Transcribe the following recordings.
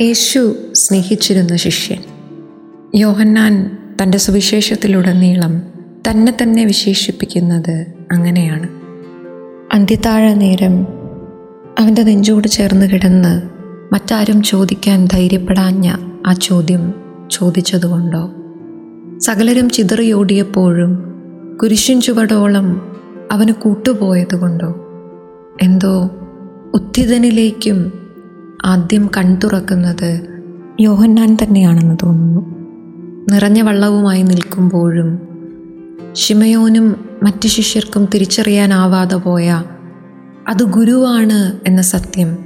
യേശു സ്നേഹിച്ചിരുന്ന ശിഷ്യൻ. യോഹന്നാൻ തന്റെ സുവിശേഷത്തിലുടനീളം തന്നെ തന്നെ വിശേഷിപ്പിക്കുന്നത് അങ്ങനെയാണ്. അന്ത്യത്താഴ നേരം അവന്റെ നെഞ്ചോട് ചേർന്ന് കിടന്ന് മറ്റാരും ചോദിക്കാൻ ധൈര്യപ്പെടാഞ്ഞ ആ ചോദ്യം ചോദിച്ചതുകൊണ്ടോ? സകലരും ചിതറിയോടിയപ്പോഴും കുരിശിൻ ചുവടോളം അവന് കൂട്ടുപോയതുകൊണ്ടോ? എന്തോ ഉത്ഥിതനിലേക്കും ആദ്യം കൺതുറക്കുന്നത് യോഹന്നാൻ തന്നെയാണെന്ന് തോന്നുന്നു. നിറഞ്ഞ വള്ളവുമായി നിൽക്കുമ്പോഴും ഷിമയോനും മറ്റ് ശിഷ്യർക്കും തിരിച്ചറിയാനാവാതെ പോയ അത് ഗുരുവാണ് എന്ന സത്യം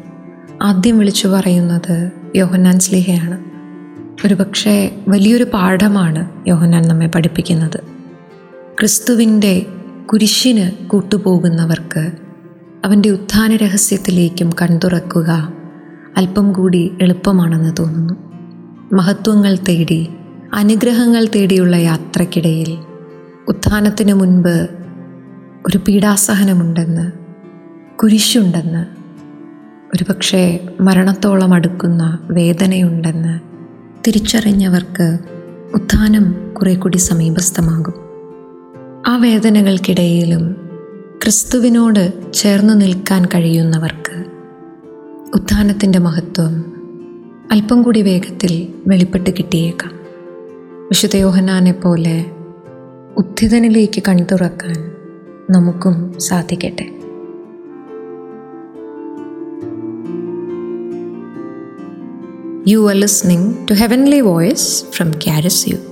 ആദ്യം വിളിച്ചു പറയുന്നത് യോഹന്നാൻ സ്ലിഹയാണ്. ഒരുപക്ഷെ വലിയൊരു പാഠമാണ് യോഹന്നാൻ നമ്മെ പഠിപ്പിക്കുന്നത്. ക്രിസ്തുവിന്റെ കുരിശിന് കൂട്ടുപോകുന്നവർക്ക് അവന്റെ ഉത്ഥാന രഹസ്യത്തിലേക്കും കൺതുറക്കുക അല്പം കൂടി എളുപ്പമാണെന്ന് തോന്നുന്നു. മഹത്വങ്ങൾ തേടി അനുഗ്രഹങ്ങൾ തേടിയുള്ള യാത്രക്കിടയിൽ ഉത്ഥാനത്തിന് മുൻപ് ഒരു പീഡാസഹനമുണ്ടെന്ന് കുരിശുണ്ടെന്ന് ഒരുപക്ഷെ മരണത്തോളം അടുക്കുന്ന വേദനയുണ്ടെന്ന് തിരിച്ചറിഞ്ഞവർക്ക് ഉത്ഥാനം കുറെ കൂടി സമീപസ്ഥമാകും. ആ വേദനകൾക്കിടയിലും ക്രിസ്തുവിനോട് ചേർന്ന് നിൽക്കാൻ കഴിയുന്നവർക്ക് ഉത്ഥാനത്തിന്റെ മഹത്വം അല്പം കൂടി വേഗത്തിൽ വെളിപ്പെട്ട് കിട്ടിയേക്കാം വിശുദ്ധ യോഹനാനെ പോലെ ഉത്ഥിതനിലേക്ക് കൺതുറക്കാൻ നമുക്കും സാധിക്കട്ടെ you are listening to heavenly voice from Kairos Youth.